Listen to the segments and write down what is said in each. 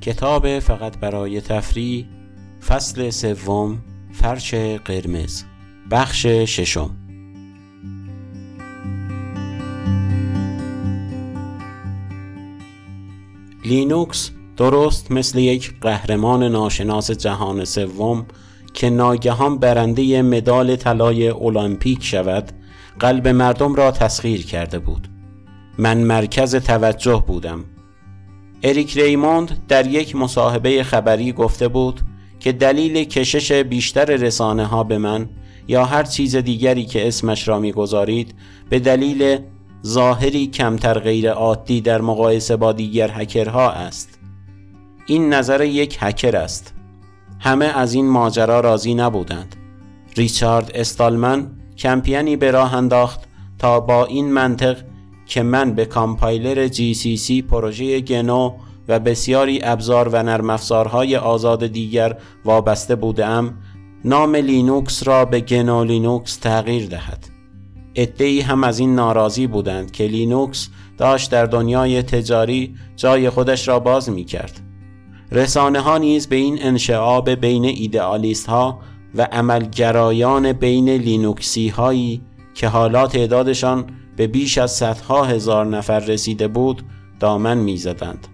کتاب فقط برای تفریح فصل سوم فرش قرمز بخش ششم. لینوکس درست مثل یک قهرمان ناشناس جهان سوم که ناگهان برنده مدال طلای المپیک شود قلب مردم را تسخیر کرده بود. من مرکز توجه بودم. اریک ریموند در یک مصاحبه خبری گفته بود که دلیل کشش بیشتر رسانه ها به من یا هر چیز دیگری که اسمش را می‌گذارید به دلیل ظاهری کمتر غیر عادی در مقایسه با دیگر هکرها است. این نظر یک هکر است. همه از این ماجرا راضی نبودند. ریچارد استالمن کمپینی به راه انداخت تا با این منطق که من به کامپایلر GCC پروژه گنو و بسیاری ابزار و نرم افزارهای آزاد دیگر وابسته بودم نام لینوکس را به گنو لینوکس تغییر دهد. عده‌ای هم از این ناراضی بودند که لینوکس داشت در دنیای تجاری جای خودش را باز می کرد رسانه ها نیز به این انشعاب بین ایدئالیست ها و عملگرایان بین لینوکسی هایی که حالا تعدادشان به بیش از صدها هزار نفر رسیده بود دامن می‌زدند.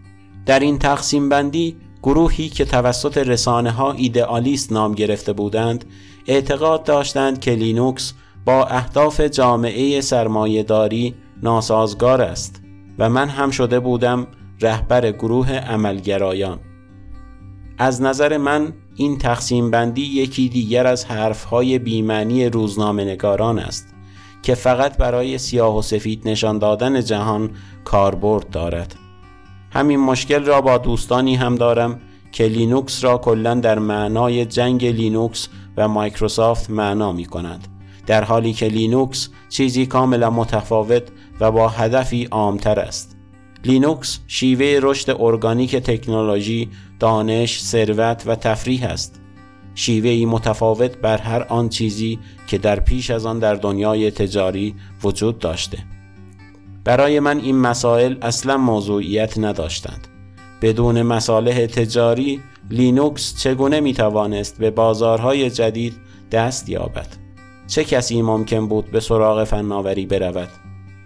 در این تقسیم بندی گروهی که توسط رسانه ها ایدئالیست نام گرفته بودند اعتقاد داشتند که لینوکس با اهداف جامعه سرمایهداری ناسازگار است و من هم شده بودم رهبر گروه عملگرایان از نظر من این تقسیم بندی یکی دیگر از حرفهای بیمعنی روزنامه نگاران است که فقط برای سیاه و سفید نشان دادن جهان کاربرد دارد. همین مشکل را با دوستانی هم دارم که لینوکس را کلا در معنای جنگ لینوکس و مایکروسافت معنا می کنند. در حالی که لینوکس چیزی کاملا متفاوت و با هدفی عامتر است. لینوکس شیوه رشد ارگانیک تکنولوژی، دانش، ثروت و تفریح است. شیوه‌ای متفاوت بر هر آن چیزی که در پیش از آن در دنیای تجاری وجود داشته. برای من این مسائل اصلا موضوعیت نداشتند. بدون مصالح تجاری لینوکس چگونه می توانست به بازارهای جدید دست یابد؟ چه کسی ممکن بود به سراغ فناوری برود؟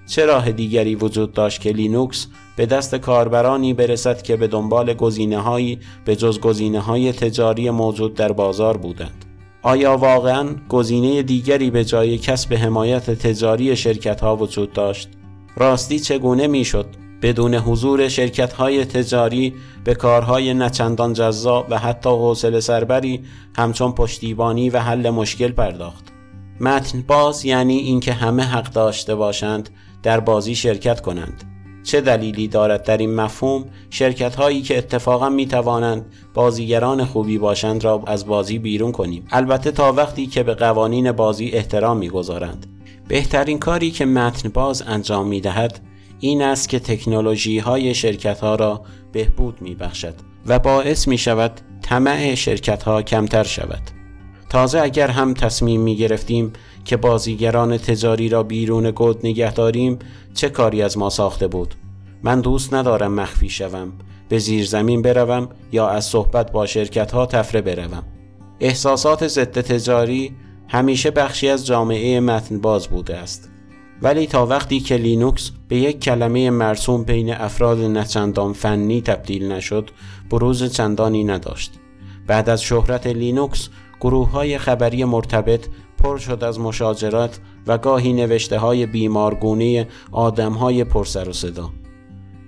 چه راه دیگری وجود داشت که لینوکس به دست کاربرانی برسد که به دنبال گزینه هایی به جز گزینه های تجاری موجود در بازار بودند. آیا واقعا گزینه دیگری به جای کسب حمایت تجاری شرکت ها وجود داشت؟ راستی چگونه می‌شد بدون حضور شرکت های تجاری به کارهای نچندان جذاب و حتی حوصله سربری همچون پشتیبانی و حل مشکل پرداخت؟ متن باز یعنی اینکه همه حق داشته باشند در بازی شرکت کنند. چه دلیلی دارد در این مفهوم؟ شرکت هایی که اتفاقا می توانند بازیگران خوبی باشند را از بازی بیرون کنیم. البته تا وقتی که به قوانین بازی احترام می‌گذارند. بهترین کاری که متن باز انجام می دهد این است که تکنولوژی های شرکت ها را بهبود می بخشد و باعث می شود طمع شرکت ها کمتر شود. تازه اگر هم تصمیم می گرفتیم که بازیگران تجاری را بیرون گود نگه داریم چه کاری از ما ساخته بود؟ من دوست ندارم مخفی شوم به زیر زمین بروم یا از صحبت با شرکت ها تفره بروم. احساسات ضد تجاری همیشه بخشی از جامعه متن باز بوده است. ولی تا وقتی که لینوکس به یک کلمه مرسوم بین افراد نچندان فنی تبدیل نشد بروز چندانی نداشت. بعد از شهرت لینوکس گروه های خبری مرتبط پر شد از مشاجرات و گاهی نوشته های بیمارگونه آدم های پرسر و صدا.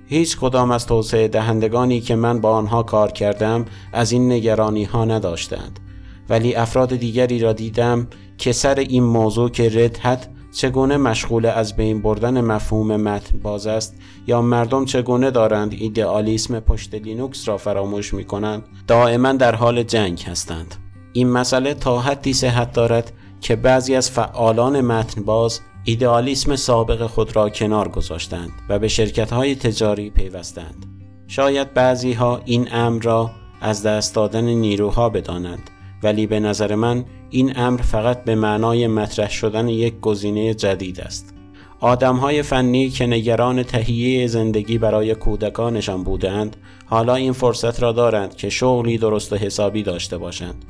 هیچ کدام از توسعه دهندگانی که من با آنها کار کردم از این نگرانی ها نداشتند. ولی افراد دیگری را دیدم که سر این موضوع که ردهت چگونه مشغول از بین بردن مفهوم متن باز است یا مردم چگونه دارند ایدئالیسم پشت لینوکس را فراموش می کنند دائما در حال جنگ هستند. این مسئله تا حدی صحت دارد که بعضی از فعالان متن باز ایدئالیسم سابق خود را کنار گذاشتند و به شرکت های تجاری پیوستند. شاید بعضی ها این امر را از دست دادن نیروها بدانند ولی به نظر من این امر فقط به معنای مطرح شدن یک گزینه جدید است. های فنی که نگران تهیه زندگی برای کودکانشان بودند حالا این فرصت را دارند که شغلی درست و حسابی داشته باشند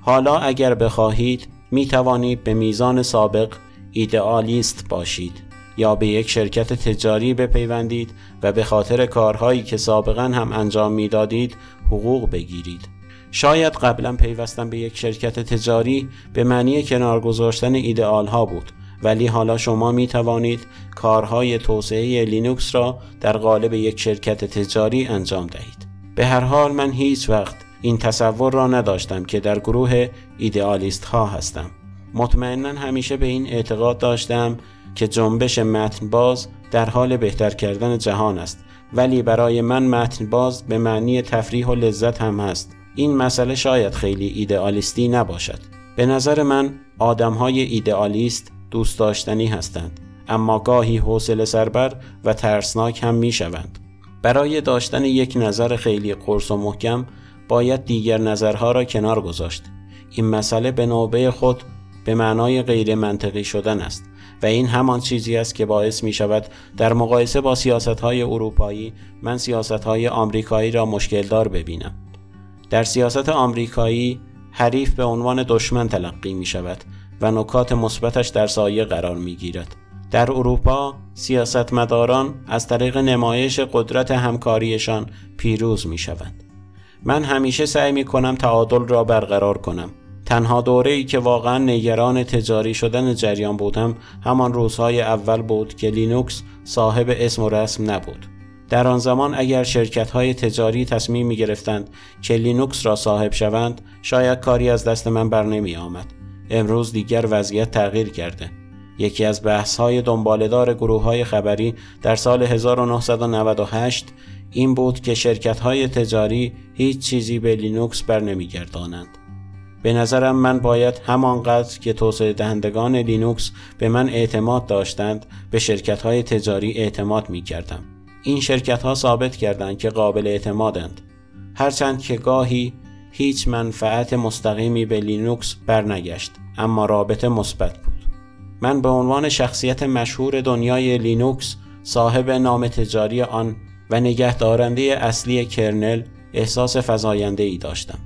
حالا اگر بخواهید می توانید به میزان سابق ایدئالیست باشید یا به یک شرکت تجاری بپیوندید و به خاطر کارهایی که سابقا هم انجام می‌دادید حقوق بگیرید شاید قبلا پیوستن به یک شرکت تجاری به معنی کنار گذاشتن ایدئال ها بود ولی حالا شما می توانید کارهای توسعه لینوکس را در قالب یک شرکت تجاری انجام دهید. به هر حال من هیچ وقت این تصور را نداشتم که در گروه ایدئالیست ها هستم. مطمئنا همیشه به این اعتقاد داشتم که جنبش متن باز در حال بهتر کردن جهان است ولی برای من متن باز به معنی تفریح و لذت هم است این مسئله شاید خیلی ایدئالیستی نباشد به نظر من آدم های ایدئالیست دوست داشتنی هستند اما گاهی حوصله سربر و ترسناک هم می شوند. برای داشتن یک نظر خیلی قرص و محکم باید دیگر نظرها را کنار گذاشت. این مسئله به نوبه خود به معنای غیر منطقی شدن است و این همان چیزی است که باعث می شود در مقایسه با سیاست های اروپایی من سیاست های آمریکایی را مشکل دار ببینم. در سیاست آمریکایی حریف به عنوان دشمن تلقی می شود و نکات مثبتش در سایه قرار می گیرد. در اروپا سیاستمداران از طریق نمایش قدرت همکاریشان پیروز می شوند. من همیشه سعی می کنم تعادل را برقرار کنم. تنها دوره ای که واقعا نگران تجاری شدن جریان بودم همان روزهای اول بود که لینوکس صاحب اسم و رسم نبود. در آن زمان اگر شرکت های تجاری تصمیم می گرفتند که لینوکس را صاحب شوند شاید کاری از دست من بر نمی آمد. امروز دیگر وضعیت تغییر کرده. یکی از بحث های دنبالدار گروه های خبری در سال 1998 این بود که شرکت های تجاری هیچ چیزی به لینوکس بر نمی گردانند. به نظرم من باید همانقدر که توسعه دهندگان لینوکس به من اعتماد داشتند به شرکت های تجاری اعتماد می کردم. این شرکت ها ثابت کردند که قابل اعتمادند. هرچند که گاهی هیچ منفعت مستقیمی به لینوکس برنگشت اما رابطه مثبت بود من به عنوان شخصیت مشهور دنیای لینوکس صاحب نام تجاری آن و نگهدارنده اصلی کرنل احساس فزاینده ای داشتم.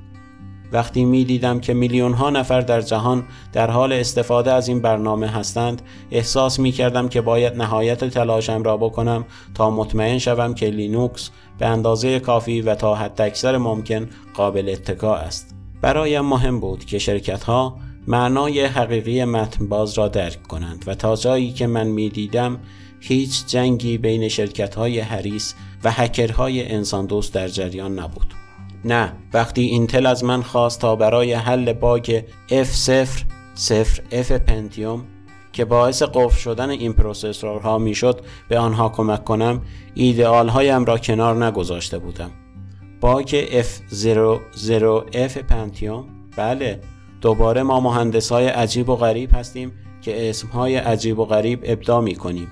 وقتی می دیدم که میلیون ها نفر در جهان در حال استفاده از این برنامه هستند احساس می کردم که باید نهایت تلاشم را بکنم تا مطمئن شوم که لینوکس به اندازه کافی و تا حد اکثر ممکن قابل اتکا است. برایم مهم بود که شرکت ها معنای حقیقی متن باز را درک کنند و تا جایی که من می دیدم هیچ جنگی بین شرکت های حریس و هکرهای انسان دوست در جریان نبود. نه وقتی اینتل از من خواست تا برای حل باگ F0 0F پنتیوم که باعث قفل شدن این پروسسورها می‌شد به آنها کمک کنم ایدئال هایم را کنار نگذاشته بودم. باگ F00F پنتیوم بله دوباره ما مهندس های عجیب و غریب هستیم که اسم های عجیب و غریب ابداع می کنیم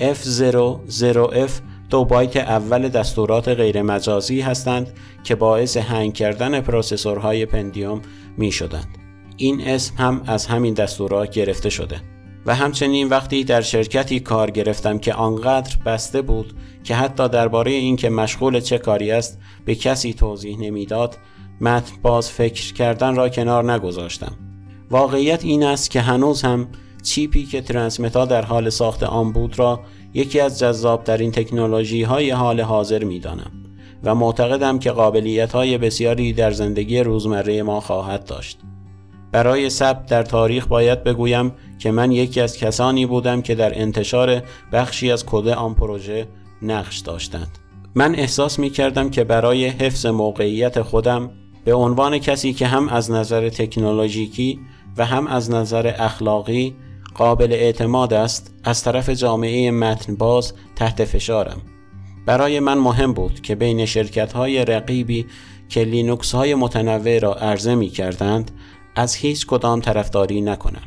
F00F دو بایت اول دستورات غیر مجازی هستند که باعث هنگ کردن پروسسورهای پندیوم می شدند. این اسم هم از همین دستورات گرفته شده و همچنین وقتی در شرکتی کار گرفتم که آنقدر بسته بود که حتی درباره اینکه مشغول چه کاری است به کسی توضیح نمی‌داد متن باز فکر کردن را کنار نگذاشتم واقعیت این است که هنوز هم چیپی که ترانسمتا در حال ساخت آن بود را یکی از جذابترین تکنولوژی های حال حاضر می دانم و معتقدم که قابلیت های بسیاری در زندگی روزمره ما خواهد داشت. برای ثبت در تاریخ باید بگویم که من یکی از کسانی بودم که در انتشار بخشی از کد آن پروژه نقش داشتند. من احساس می کردم که برای حفظ موقعیت خودم به عنوان کسی که هم از نظر تکنولوژیکی و هم از نظر اخلاقی قابل اعتماد است از طرف جامعه متن باز تحت فشارم. برای من مهم بود که بین شرکت های رقیبی که لینوکس های متنوع را عرضه می کردند از هیچ کدام طرفداری نکنم.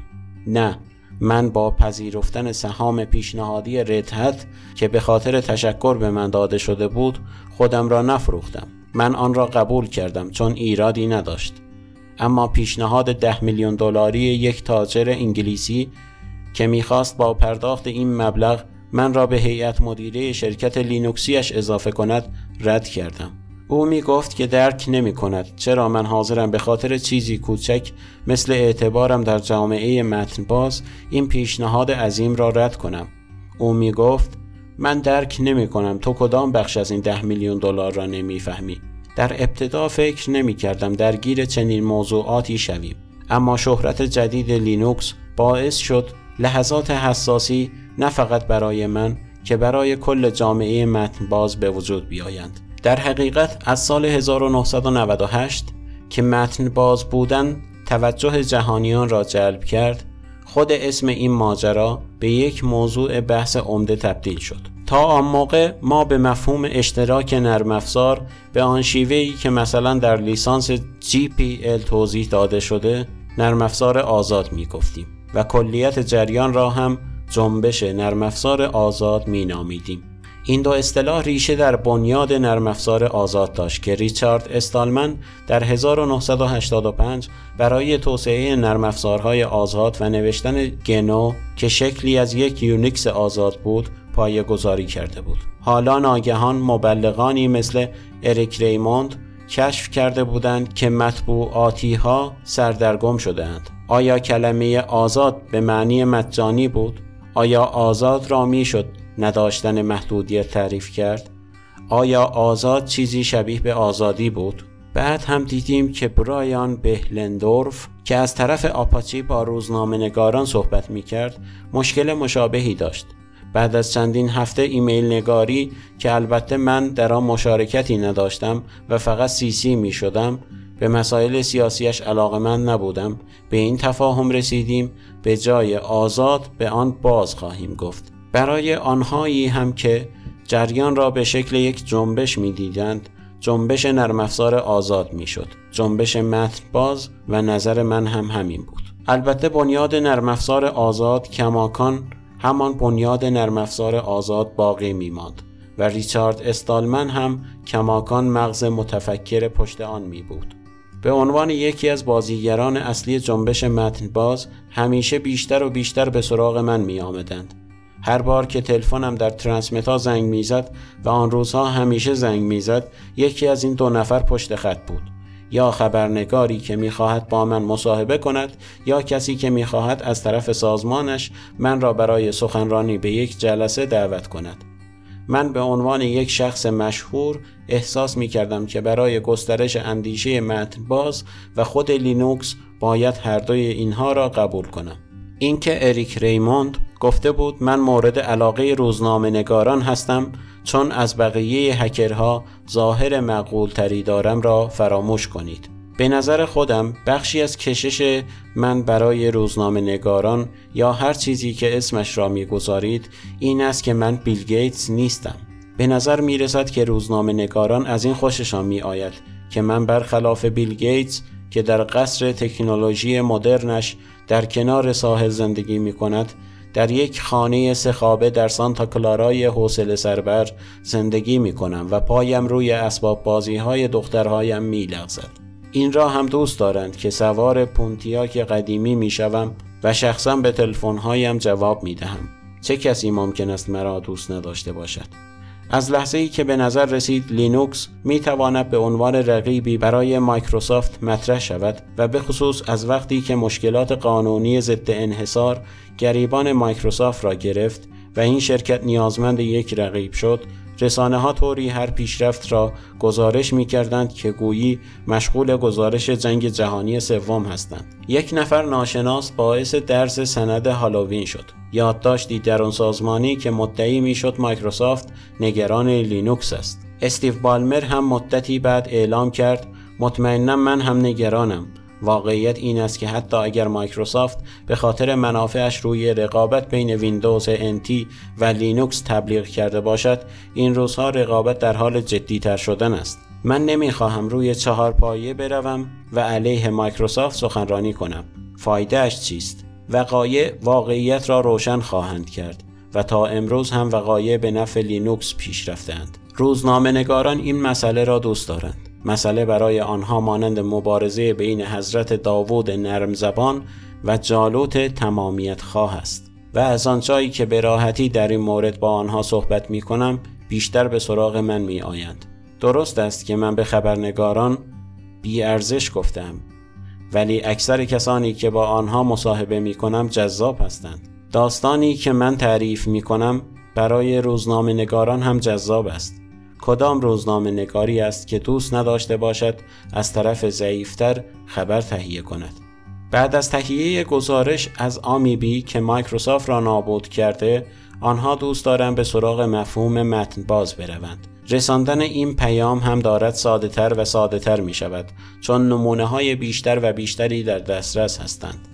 نه من با پذیرفتن سهام پیشنهادی ردهت که به خاطر تشکر به من داده شده بود خودم را نفروختم. من آن را قبول کردم چون ایرادی نداشت. اما پیشنهاد ده میلیون دلاری یک تاجر انگلیسی که می‌خواست با پرداخت این مبلغ من را به هیئت مدیره شرکت لینوکسیش اضافه کند رد کردم. او می گفت که درک نمی کند چرا من حاضرم به خاطر چیزی کوچک مثل اعتبارم در جامعه متنباز این پیشنهاد عظیم را رد کنم. او می گفت من درک نمی کنم تو کدام بخش از این ده میلیون دلار را نمی‌فهمی؟ در ابتدا فکر نمی کردم درگیر چنین موضوعاتی شویم. اما شهرت جدید لینوکس باعث شد لحظات حساسی نه فقط برای من که برای کل جامعه متن باز به وجود بیایند. در حقیقت از سال 1998 که متن باز بودن توجه جهانیان را جلب کرد خود اسم این ماجرا به یک موضوع بحث عمده تبدیل شد. تا آن موقع ما به مفهوم اشتراک نرم افزار به آن شیوهی که مثلا در لیسانس GPL توضیح داده شده نرم افزار آزاد می گفتیم و کلیت جریان را هم جنبش نرم افزار آزاد می نامیدیم. این دو اصطلاح ریشه در بنیاد نرم افزار آزاد داشت که ریچارد استالمن در 1985 برای توسعه نرم افزارهای آزاد و نوشتن گنو که شکلی از یک یونیکس آزاد بود پایه گذاری کرده بود. حالا ناگهان مبلغانی مثل اریک ریموند کشف کرده بودند که مطبوعاتی ها سردرگم شدهاند. آیا کلمه آزاد به معنی مجانی بود؟ آیا آزاد را می‌شد نداشتن محدودیت تعریف کرد؟ آیا آزاد چیزی شبیه به آزادی بود؟ بعد هم دیدیم که برایان بهلندورف که از طرف آپاچی با روزنامه نگاران صحبت می کرد مشکل مشابهی داشت. بعد از چندین هفته ایمیل نگاری که البته من در آن مشارکتی نداشتم و فقط سیسی می شدم به مسائل سیاسیش علاقه من نبودم. به این تفاهم رسیدیم. به جای آزاد به آن باز خواهیم گفت. برای آنهایی هم که جریان را به شکل یک جنبش می دیدند جنبش نرم افزار آزاد می شد جنبش متن باز و نظر من هم همین بود. البته بنیاد نرم افزار آزاد کماکان همان بنیاد نرم افزار آزاد باقی می ماند و ریچارد استالمن هم کماکان مغز متفکر پشت آن می بود به عنوان یکی از بازیگران اصلی جنبش متن باز همیشه بیشتر و بیشتر به سراغ من می آمدند. هر بار که تلفنم در ترانسمتا زنگ می‌زد و آن روزها همیشه زنگ می‌زد یکی از این دو نفر پشت خط بود یا خبرنگاری که می‌خواهد با من مصاحبه کند یا کسی که می‌خواهد از طرف سازمانش من را برای سخنرانی به یک جلسه دعوت کند من به عنوان یک شخص مشهور احساس می کردم که برای گسترش اندیشه متن باز و خود لینوکس باید هر دوی اینها را قبول کنم. اینکه اریک ریموند گفته بود من مورد علاقه روزنامه نگاران هستم چون از بقیه هکرها ظاهر مقبول تری دارم را فراموش کنید. به نظر خودم بخشی از کشش من برای روزنامه نگاران یا هر چیزی که اسمش را می‌گذارید این است که من بیل گیتس نیستم به نظر می رسد که روزنامه نگاران از این خوششان می آید که من برخلاف بیل گیتس که در قصر تکنولوژی مدرنش در کنار ساحل زندگی می کند در یک خانه سخابه در سانتا کلارای حوصله سربر زندگی می کنم و پایم روی اسباب بازی های دخترهایم می لغزد. این را هم دوست دارند که سوار پونتیاک قدیمی می شوم و شخصا به تلفن‌هایم جواب می دهم. چه کسی ممکن است مرا دوست نداشته باشد؟ از لحظه ای که به نظر رسید لینوکس می تواند به عنوان رقیبی برای مایکروسافت مطرح شود و به خصوص از وقتی که مشکلات قانونی ضد انحصار گریبان مایکروسافت را گرفت و این شرکت نیازمند یک رقیب شد رسانه ها طوری هر پیشرفت را گزارش می کردند که گویی مشغول گزارش جنگ جهانی سوم هستند. یک نفر ناشناس باعث درز سند هالووین شد. یادداشتی در آن سازمانی که مدعی می‌شد مایکروسافت نگران لینوکس است. استیو بالمر هم مدتی بعد اعلام کرد مطمئنا من هم نگرانم واقعیت این است که حتی اگر مایکروسافت به خاطر منافعش روی رقابت بین ویندوز NT و لینوکس تبلیغ کرده باشد این روزها رقابت در حال جدیتر شدن است. من نمی‌خواهم روی چهار پایه بروم و علیه مایکروسافت سخنرانی کنم. فایدهش چیست؟ وقایع واقعیت را روشن خواهند کرد و تا امروز هم وقایع به نفع لینوکس پیش رفتند روزنامه نگاران این مسئله را دوست دارند. مسئله برای آنها مانند مبارزه بین حضرت داوود نرم زبان و جالوت تمامیت خواه است و از آنجایی که به راحتی در این مورد با آنها صحبت می کنم بیشتر به سراغ من می آیند. درست است که من به خبرنگاران بی ارزش گفتم ولی اکثر کسانی که با آنها مصاحبه می کنم جذاب هستند. داستانی که من تعریف می کنم برای روزنامه نگاران هم جذاب است. کدام روزنامه نگاری است که دوست نداشته باشد از طرف ضعیفتر خبر تهیه کند. بعد از تهیه گزارش از آمیبی که مایکروسافت را نابود کرده آنها دوست دارند به سراغ مفهوم متن باز بروند. رساندن این پیام هم دارد ساده تر و ساده تر می شود چون نمونه های بیشتر و بیشتری در دسترس هستند.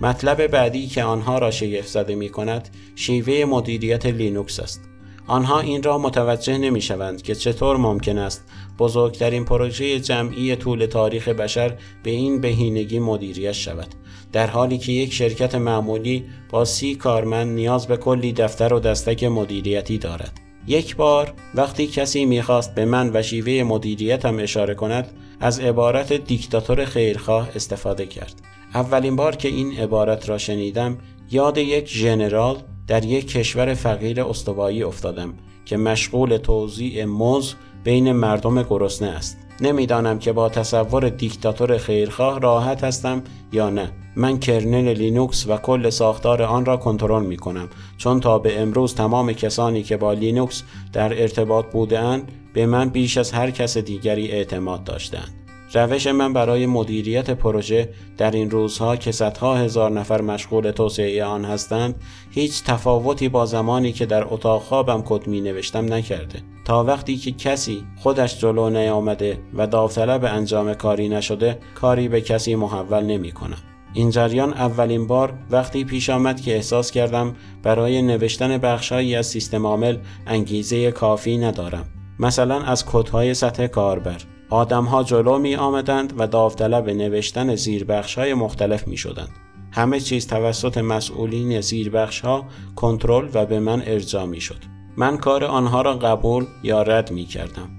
مطلب بعدی که آنها را شگفت زده می کند شیوه مدیریت لینوکس است. آنها این را متوجه نمی شوند که چطور ممکن است بزرگترین پروژه جمعی طول تاریخ بشر به این بهینگی مدیریت شود. در حالی که یک شرکت معمولی با سی کارمند نیاز به کلی دفتر و دستک مدیریتی دارد. یک بار وقتی کسی می‌خواست به من و شیوه مدیریتم اشاره کند از عبارت دیکتاتور خیرخواه استفاده کرد. اولین بار که این عبارت را شنیدم یاد یک ژنرال در یک کشور فقیر استوایی افتادم که مشغول توزیع موز بین مردم گرسنه است. نمی‌دانم که با تصور دیکتاتور خیرخواه راحت هستم یا نه. من کرنل لینوکس و کل ساختار آن را کنترل می کنم چون تا به امروز تمام کسانی که با لینوکس در ارتباط بودند به من بیش از هر کس دیگری اعتماد داشتند. روش من برای مدیریت پروژه در این روزها که صدها هزار نفر مشغول توسعه آن هستند هیچ تفاوتی با زمانی که در اتاق خوابم کد می نوشتم نکرده. تا وقتی که کسی خودش جلو نیامده و داوطلب انجام کاری نشده کاری به کسی محول نمی کنم. این جریان اولین بار وقتی پیش آمد که احساس کردم برای نوشتن بخشهایی از سیستم عامل انگیزه کافی ندارم. مثلا از کدهای سطح کاربر. آدمها جلو می آمدند و داوطلب نوشتن زیربخش های مختلف می شدند. همه چیز توسط مسئولین زیربخش ها کنترل و به من ارجا می شد. من کار آنها را قبول یا رد می کردم.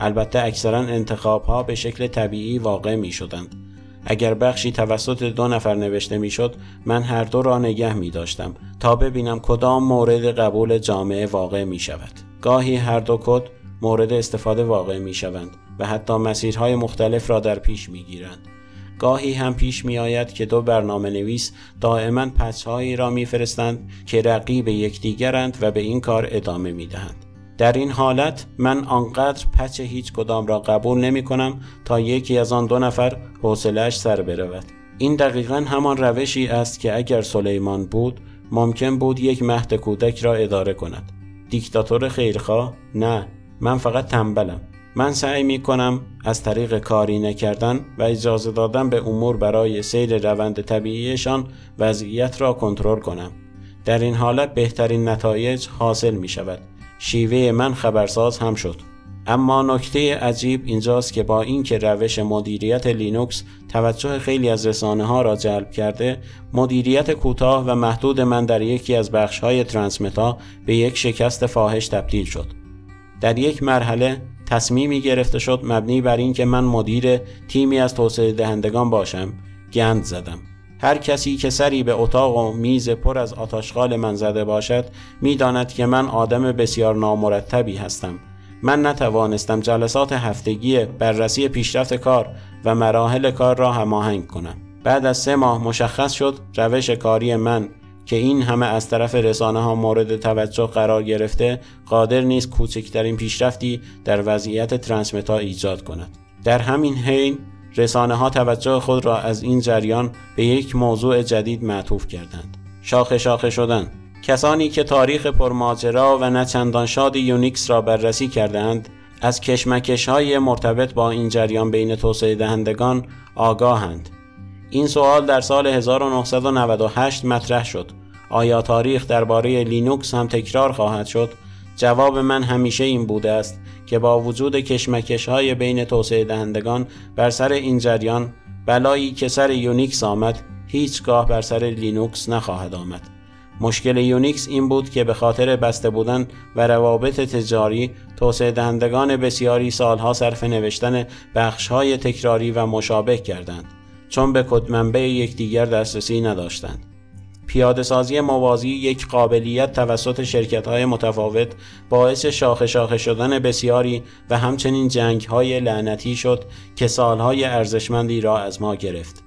البته اکثرا انتخاب ها به شکل طبیعی واقع می شدند. اگر بخشی توسط دو نفر نوشته می شد من هر دو را نگه می داشتم تا ببینم کدام مورد قبول جامعه واقع می شود. گاهی هر دو کد مورد استفاده واقع می شوند و حتی مسیرهای مختلف را در پیش می گیرند. گاهی هم پیش می آید که دو برنامه نویس دائما پچهایی را میفرستند که رقیب یکدیگرند و به این کار ادامه می دهند. در این حالت من آنقدر پچ هیچ کدام را قبول نمی کنم تا یکی از آن دو نفر حوصلهاش سر برود. این دقیقا همان روشی است که اگر سلیمان بود ممکن بود یک مهد کودک را اداره کند. دیکتاتور خیرخواه؟ نه من فقط تنبلم. من سعی می کنم از طریق کاری نکردن و اجازه دادن به امور برای سیر روند طبیعیشان وضعیت را کنترل کنم. در این حالت بهترین نتایج حاصل می شود. شیوه من خبرساز هم شد. اما نکته عجیب اینجاست که با اینکه روش مدیریت لینوکس توجه خیلی از رسانه ها را جلب کرده مدیریت کوتاه و محدود من در یکی از بخش های ترانسمتا به یک شکست فاحش تبدیل شد در یک مرحله تصمیمی گرفته شد مبنی بر اینکه من مدیر تیمی از توسعه دهندگان باشم گند زدم. هر کسی که سری به اتاق و میز پر از آتاشغال من زده باشد می‌داند که من آدم بسیار نامرتبی هستم. من نتوانستم جلسات هفتگی بررسی پیشرفت کار و مراحل کار را هماهنگ کنم. بعد از سه ماه مشخص شد روش کاری من که این همه از طرف رسانه ها مورد توجه قرار گرفته قادر نیست کوچکترین پیشرفتی در وضعیت ترانسمتا ایجاد کند. در همین حین رسانه ها توجه خود را از این جریان به یک موضوع جدید معطوف کردند. شاخه شاخه شدن. کسانی که تاریخ پرماجرا و نچندان شاد یونیکس را بررسی کردند از کشمکش های مرتبط با این جریان بین توسعه دهندگان آگاهند. این سوال در سال 1998 مطرح شد. آیا تاریخ درباره لینوکس هم تکرار خواهد شد؟ جواب من همیشه این بوده است که با وجود کشمکش های بین توسعه دهندگان بر سر این جریان بلایی که سر یونیکس آمد هیچگاه بر سر لینوکس نخواهد آمد. مشکل یونیکس این بود که به خاطر بسته بودن و روابط تجاری توسعه دهندگان بسیاری سالها صرف نوشتن بخش های تکراری و مشابه کردند. چون به کد یکدیگر دسترسی نداشتند پیاده سازی موازی یک قابلیت توسط شرکت های متفاوت باعث شاخه شاخه شدن بسیاری و همچنین جنگ های لعنتی شد که سالهای ارزشمندی را از ما گرفت.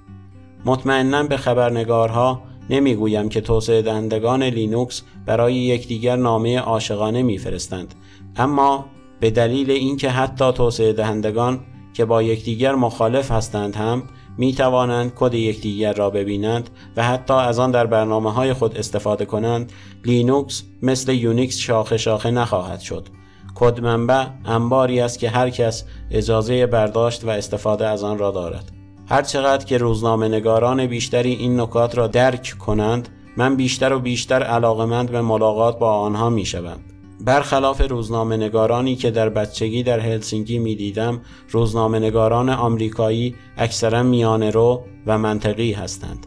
مطمئنا به خبرنگارها نمی‌گویم که توسعه دهندگان لینوکس برای یکدیگر نامه عاشقانه میفرستند اما به دلیل اینکه حتی توسعه دهندگان که با یکدیگر مخالف هستند هم می توانند کد یکدیگر را ببینند و حتی از آن در برنامه های خود استفاده کنند لینوکس مثل یونیکس شاخه شاخه نخواهد شد کد منبع انباری است که هر کس اجازه برداشت و استفاده از آن را دارد هرچقدر که روزنامه نگاران بیشتری این نکات را درک کنند من بیشتر و بیشتر علاقمند به ملاقات با آنها می شوم. برخلاف روزنامه نگارانی که در بچگی در هلسینکی می دیدم روزنامه نگاران آمریکایی اکثرا میانه رو و منطقی هستند.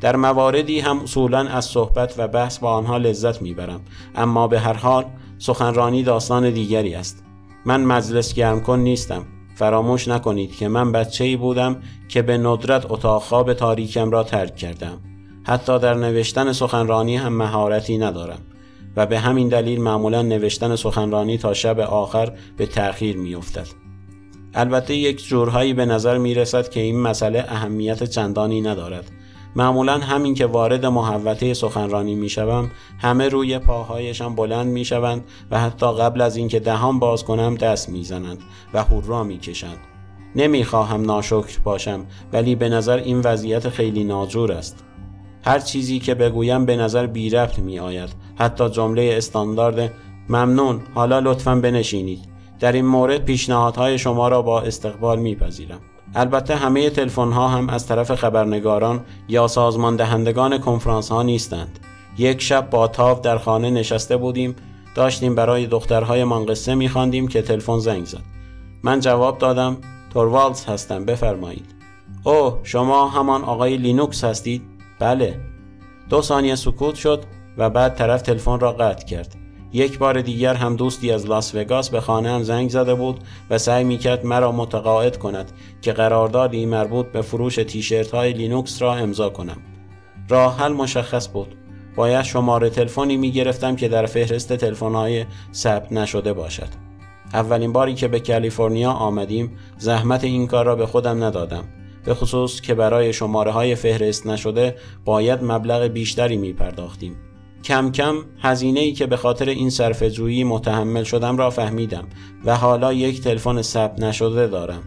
در مواردی هم اصولا از صحبت و بحث با آنها لذت می‌برم اما به هر حال سخنرانی داستان دیگری است. من مجلس گرم کن نیستم. فراموش نکنید که من بچه ای بودم که به ندرت اتاق خواب تاریکم را ترک کردم. حتی در نوشتن سخنرانی هم مهارتی ندارم. و به همین دلیل معمولا نوشتن سخنرانی تا شب آخر به تأخیر میافتد البته یک جورهایی به نظر می رسد که این مسئله اهمیت چندانی ندارد معمولا همین که وارد محوطه سخنرانی می شوم همه روی پاهایشان بلند می شوند و حتی قبل از اینکه دهان باز کنم دست می زنند و هورا می کشند. نمی خواهم ناشکر باشم ولی به نظر این وضعیت خیلی ناجور است. هر چیزی که بگویم به نظر بی ربط می آید. حتی جمله استاندارد ممنون حالا لطفا بنشینید. در این مورد پیشنهادهای شما را با استقبال می پذیرم. البته همه تلفن ها هم از طرف خبرنگاران یا سازمان دهندگان کنفرانس ها نیستند. یک شب با تاو در خانه نشسته بودیم داشتیم برای دخترهایمان قصه میخواندیم که تلفن زنگ زد. من جواب دادم توروالدز هستم بفرمایید. اوه شما همان آقای لینوکس هستید؟ بله. دو ثانیه سکوت شد و بعد طرف تلفن را قطع کرد. یک بار دیگر هم دوستی از لاس وگاس به خانه‌ام زنگ زده بود و سعی می‌کرد مرا متقاعد کند که قراردادی مربوط به فروش تیشرت های لینوکس را امضا کنم. راه حل مشخص بود. باید شماره تلفنی می گرفتم که در فهرست تلفن های ثبت نشده باشد. اولین باری که به کالیفرنیا آمدیم زحمت این کار را به خودم ندادم. به خصوص که برای شماره های فهرست نشده باید مبلغ بیشتری می پرداختیم. کم کم هزینه ای که به خاطر این جویی متحمل شدم را فهمیدم و حالا یک تلفن ثبت نشده دارم.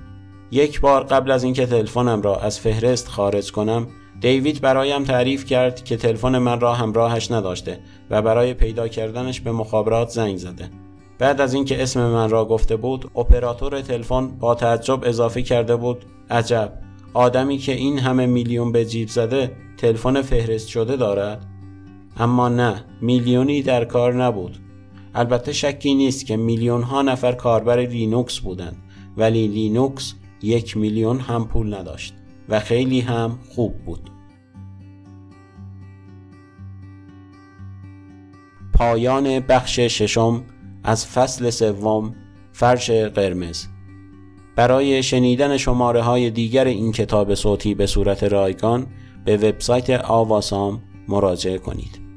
یک بار قبل از اینکه تلفنم را از فهرست خارج کنم دیوید برایم تعریف کرد که تلفن من را همراهش نداشته و برای پیدا کردنش به مخابرات زنگ زده. بعد از اینکه اسم من را گفته بود اپراتور تلفن با تعجب اضافه کرده بود عجب آدمی که این همه میلیون به جیب زده تلفن فهرست شده دارد؟ اما نه میلیونی در کار نبود. البته شکی نیست که میلیون ها نفر کاربر لینوکس بودند ولی لینوکس یک میلیون هم پول نداشت و خیلی هم خوب بود. پایان بخش ششم از فصل سوم فرش قرمز. برای شنیدن شماره های دیگر این کتاب صوتی به صورت رایگان به وبسایت آواسام مراجعه کنید.